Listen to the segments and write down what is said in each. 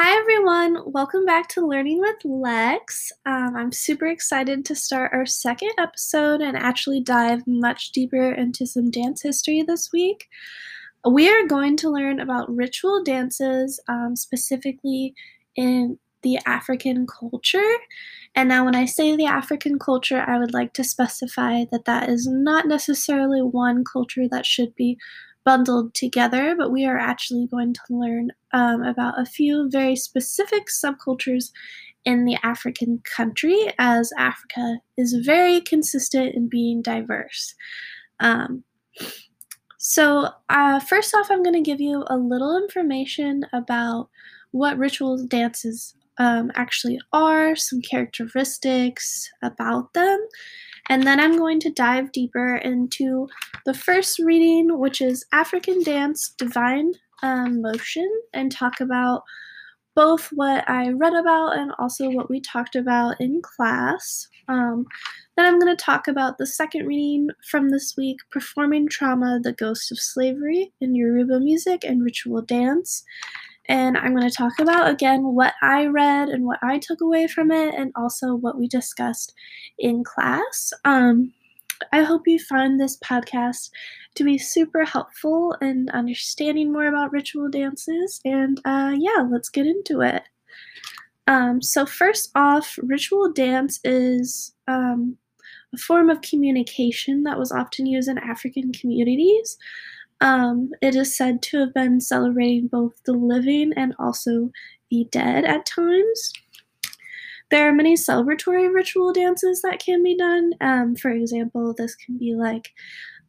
Hi, everyone. Welcome back to Learning with Lex. Um, I'm super excited to start our second episode and actually dive much deeper into some dance history this week. We are going to learn about ritual dances, um, specifically in the African culture. And now, when I say the African culture, I would like to specify that that is not necessarily one culture that should be bundled together, but we are actually going to learn um, about a few very specific subcultures in the African country, as Africa is very consistent in being diverse. Um, so, uh, first off, I'm going to give you a little information about what ritual dances um, actually are, some characteristics about them, and then I'm going to dive deeper into the first reading, which is African Dance Divine um, Motion, and talk about both what I read about and also what we talked about in class. Um, then I'm going to talk about the second reading from this week Performing Trauma, the Ghost of Slavery in Yoruba Music and Ritual Dance and I'm going to talk about again what I read and what I took away from it, and also what we discussed in class. Um, I hope you find this podcast to be super helpful in understanding more about ritual dances. And uh, yeah, let's get into it. Um, so, first off, ritual dance is um, a form of communication that was often used in African communities. Um, it is said to have been celebrating both the living and also the dead at times. There are many celebratory ritual dances that can be done. Um, for example, this can be like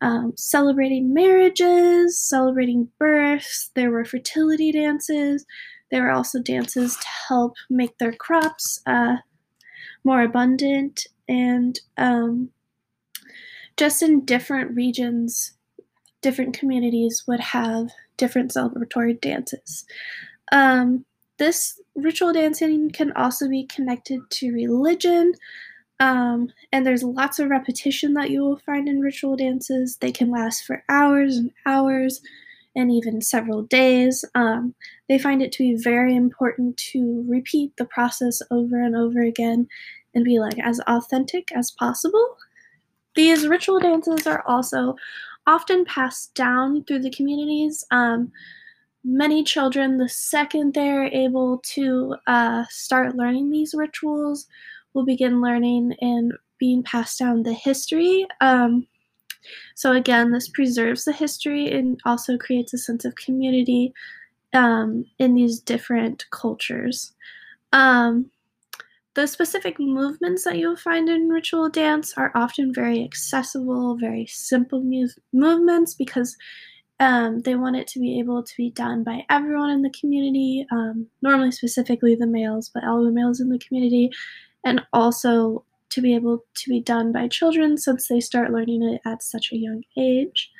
um, celebrating marriages, celebrating births. There were fertility dances. There were also dances to help make their crops uh, more abundant. And um, just in different regions different communities would have different celebratory dances. Um, this ritual dancing can also be connected to religion, um, and there's lots of repetition that you will find in ritual dances. They can last for hours and hours and even several days. Um, they find it to be very important to repeat the process over and over again and be like as authentic as possible. These ritual dances are also often passed down through the communities. Um, many children, the second they're able to uh, start learning these rituals, will begin learning and being passed down the history. Um, so, again, this preserves the history and also creates a sense of community um, in these different cultures. Um, the specific movements that you'll find in ritual dance are often very accessible, very simple mu- movements because um, they want it to be able to be done by everyone in the community, um, normally specifically the males, but all the males in the community, and also to be able to be done by children since they start learning it at such a young age.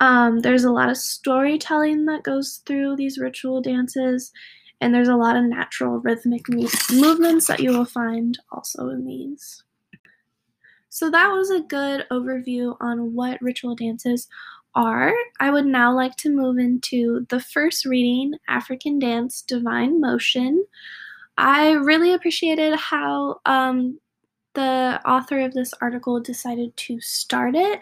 Um, there's a lot of storytelling that goes through these ritual dances, and there's a lot of natural rhythmic movements that you will find also in these. So that was a good overview on what ritual dances are. I would now like to move into the first reading, African Dance Divine Motion. I really appreciated how um, the author of this article decided to start it.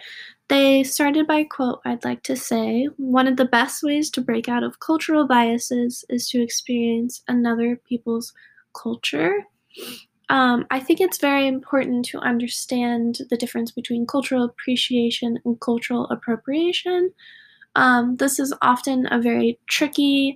They started by quote, I'd like to say, one of the best ways to break out of cultural biases is to experience another people's culture. Um, I think it's very important to understand the difference between cultural appreciation and cultural appropriation. Um, this is often a very tricky,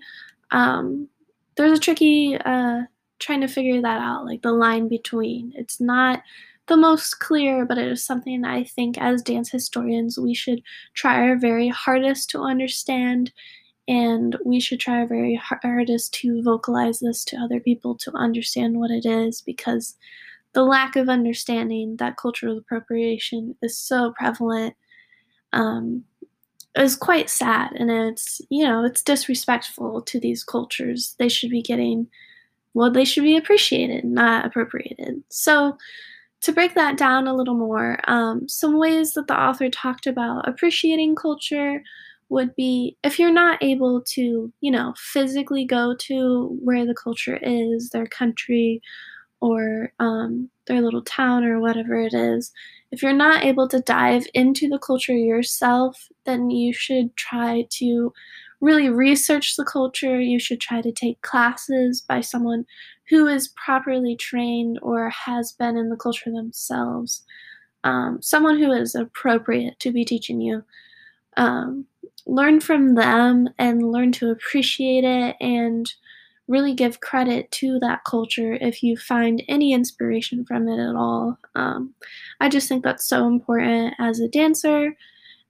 um, there's a tricky uh, trying to figure that out, like the line between. It's not the most clear, but it is something I think as dance historians we should try our very hardest to understand, and we should try our very hardest to vocalize this to other people to understand what it is because the lack of understanding that cultural appropriation is so prevalent um, is quite sad and it's you know it's disrespectful to these cultures. They should be getting well they should be appreciated not appropriated. So to break that down a little more, um, some ways that the author talked about appreciating culture would be if you're not able to, you know, physically go to where the culture is, their country, or um, their little town, or whatever it is, if you're not able to dive into the culture yourself, then you should try to really research the culture. You should try to take classes by someone who is properly trained or has been in the culture themselves. Um, someone who is appropriate to be teaching you. Um, learn from them and learn to appreciate it and really give credit to that culture if you find any inspiration from it at all. Um, I just think that's so important as a dancer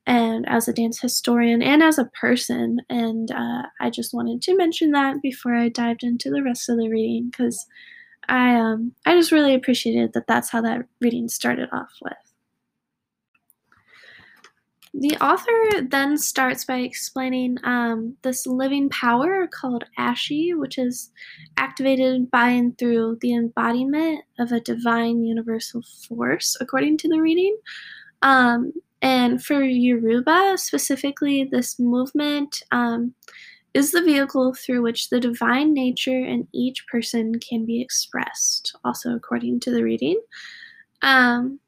and as a dance historian and as a person. And uh, I just wanted to mention that before I dived into the rest of the reading because I um, I just really appreciated that that's how that reading started off with. The author then starts by explaining um, this living power called Ashe, which is activated by and through the embodiment of a divine universal force, according to the reading. Um, and for Yoruba specifically, this movement um, is the vehicle through which the divine nature in each person can be expressed, also according to the reading. Um,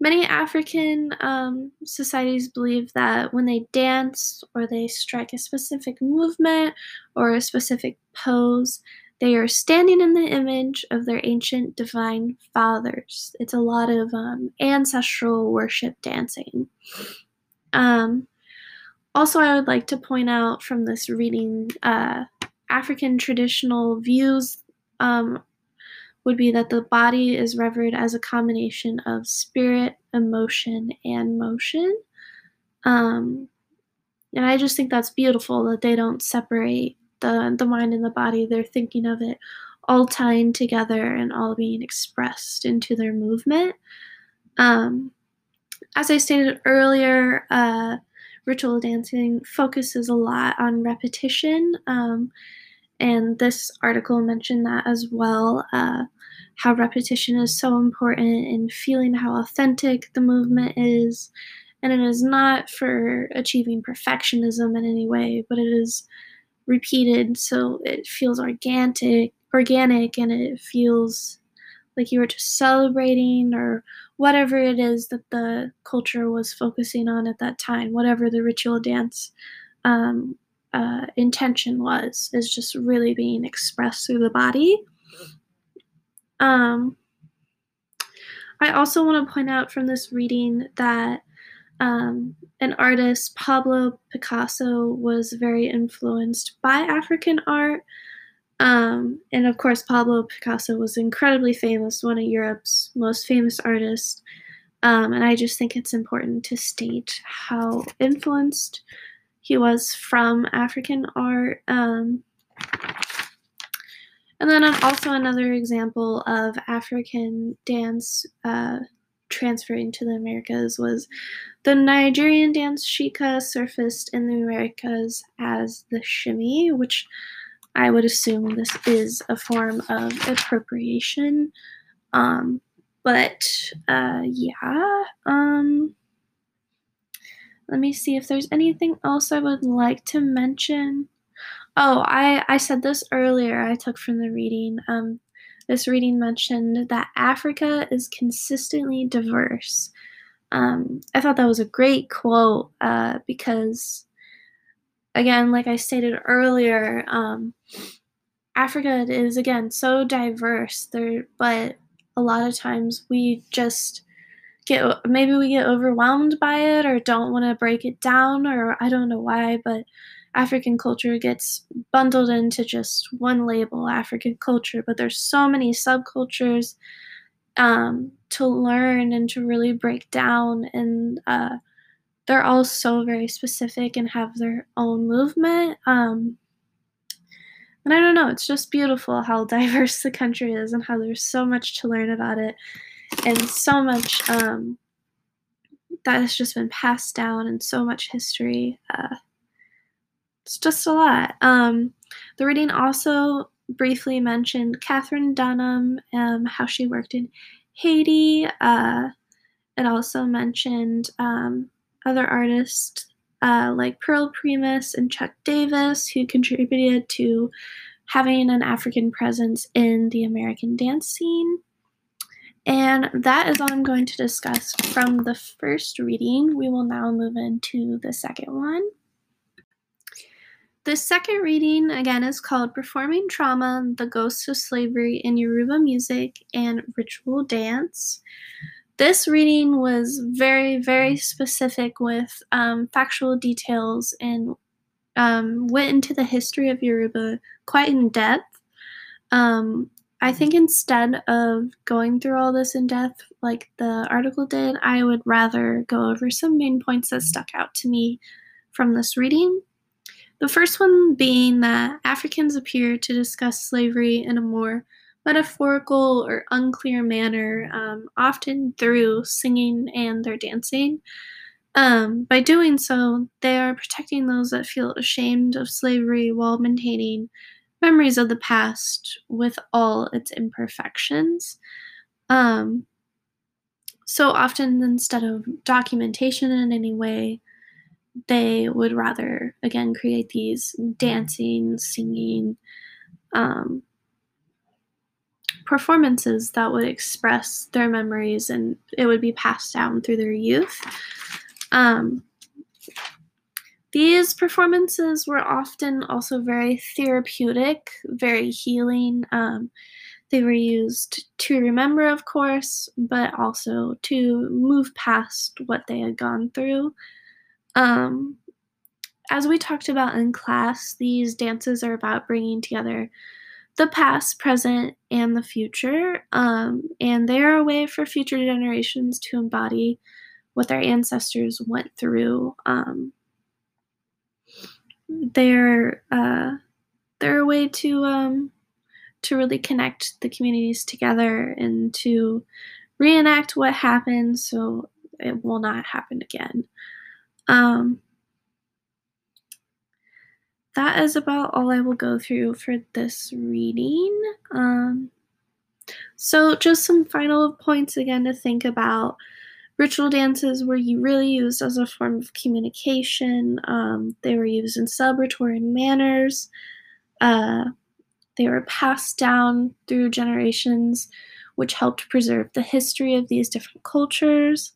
many African um, societies believe that when they dance or they strike a specific movement or a specific pose, they are standing in the image of their ancient divine fathers. It's a lot of um, ancestral worship dancing. Um, also, I would like to point out from this reading uh, African traditional views um, would be that the body is revered as a combination of spirit, emotion, and motion. Um, and I just think that's beautiful that they don't separate the the mind and the body they're thinking of it all tying together and all being expressed into their movement. Um, as i stated earlier uh, ritual dancing focuses a lot on repetition um, and this article mentioned that as well uh, how repetition is so important in feeling how authentic the movement is. And it is not for achieving perfectionism in any way but it is repeated so it feels organic organic and it feels like you were just celebrating or whatever it is that the culture was focusing on at that time whatever the ritual dance um, uh, intention was is just really being expressed through the body. Um, i also want to point out from this reading that um, an artist, Pablo Picasso, was very influenced by African art. Um, and of course, Pablo Picasso was incredibly famous, one of Europe's most famous artists. Um, and I just think it's important to state how influenced he was from African art. Um, and then also another example of African dance uh, transferring to the Americas was the Nigerian dance shika surfaced in the Americas as the shimmy, which I would assume this is a form of appropriation. Um, but uh, yeah, um, let me see if there's anything else I would like to mention. Oh, I, I said this earlier, I took from the reading. Um, this reading mentioned that Africa is consistently diverse. Um, I thought that was a great quote uh, because, again, like I stated earlier, um, Africa is again so diverse. There, but a lot of times we just get maybe we get overwhelmed by it or don't want to break it down or I don't know why, but African culture gets bundled into just one label, African culture, but there's so many subcultures um, to learn and to really break down, and uh, they're all so very specific and have their own movement. Um, and I don't know, it's just beautiful how diverse the country is and how there's so much to learn about it, and so much um, that has just been passed down, and so much history. Uh, it's just a lot. Um, the reading also briefly mentioned Katherine Dunham, um, how she worked in Haiti. Uh, it also mentioned um, other artists uh, like Pearl Primus and Chuck Davis, who contributed to having an African presence in the American dance scene. And that is all I'm going to discuss from the first reading. We will now move into the second one. The second reading, again, is called Performing Trauma The Ghosts of Slavery in Yoruba Music and Ritual Dance. This reading was very, very specific with um, factual details and um, went into the history of Yoruba quite in depth. Um, I think instead of going through all this in depth like the article did, I would rather go over some main points that stuck out to me from this reading. The first one being that Africans appear to discuss slavery in a more metaphorical or unclear manner, um, often through singing and their dancing. Um, by doing so, they are protecting those that feel ashamed of slavery while maintaining memories of the past with all its imperfections. Um, so often, instead of documentation in any way, they would rather, again, create these dancing, singing um, performances that would express their memories and it would be passed down through their youth. Um, these performances were often also very therapeutic, very healing. Um, they were used to remember, of course, but also to move past what they had gone through. Um, as we talked about in class, these dances are about bringing together the past, present, and the future, um, and they are a way for future generations to embody what their ancestors went through. Um, they're uh, they're a way to um, to really connect the communities together and to reenact what happened so it will not happen again. Um, that is about all I will go through for this reading. Um, so, just some final points again to think about. Ritual dances were really used as a form of communication. Um, they were used in celebratory manners. Uh, they were passed down through generations, which helped preserve the history of these different cultures.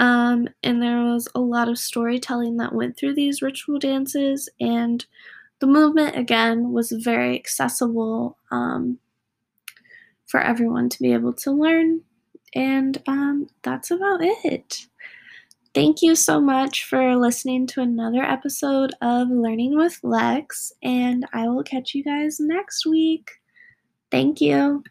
Um, and there was a lot of storytelling that went through these ritual dances, and the movement again was very accessible um, for everyone to be able to learn. And um, that's about it. Thank you so much for listening to another episode of Learning with Lex, and I will catch you guys next week. Thank you.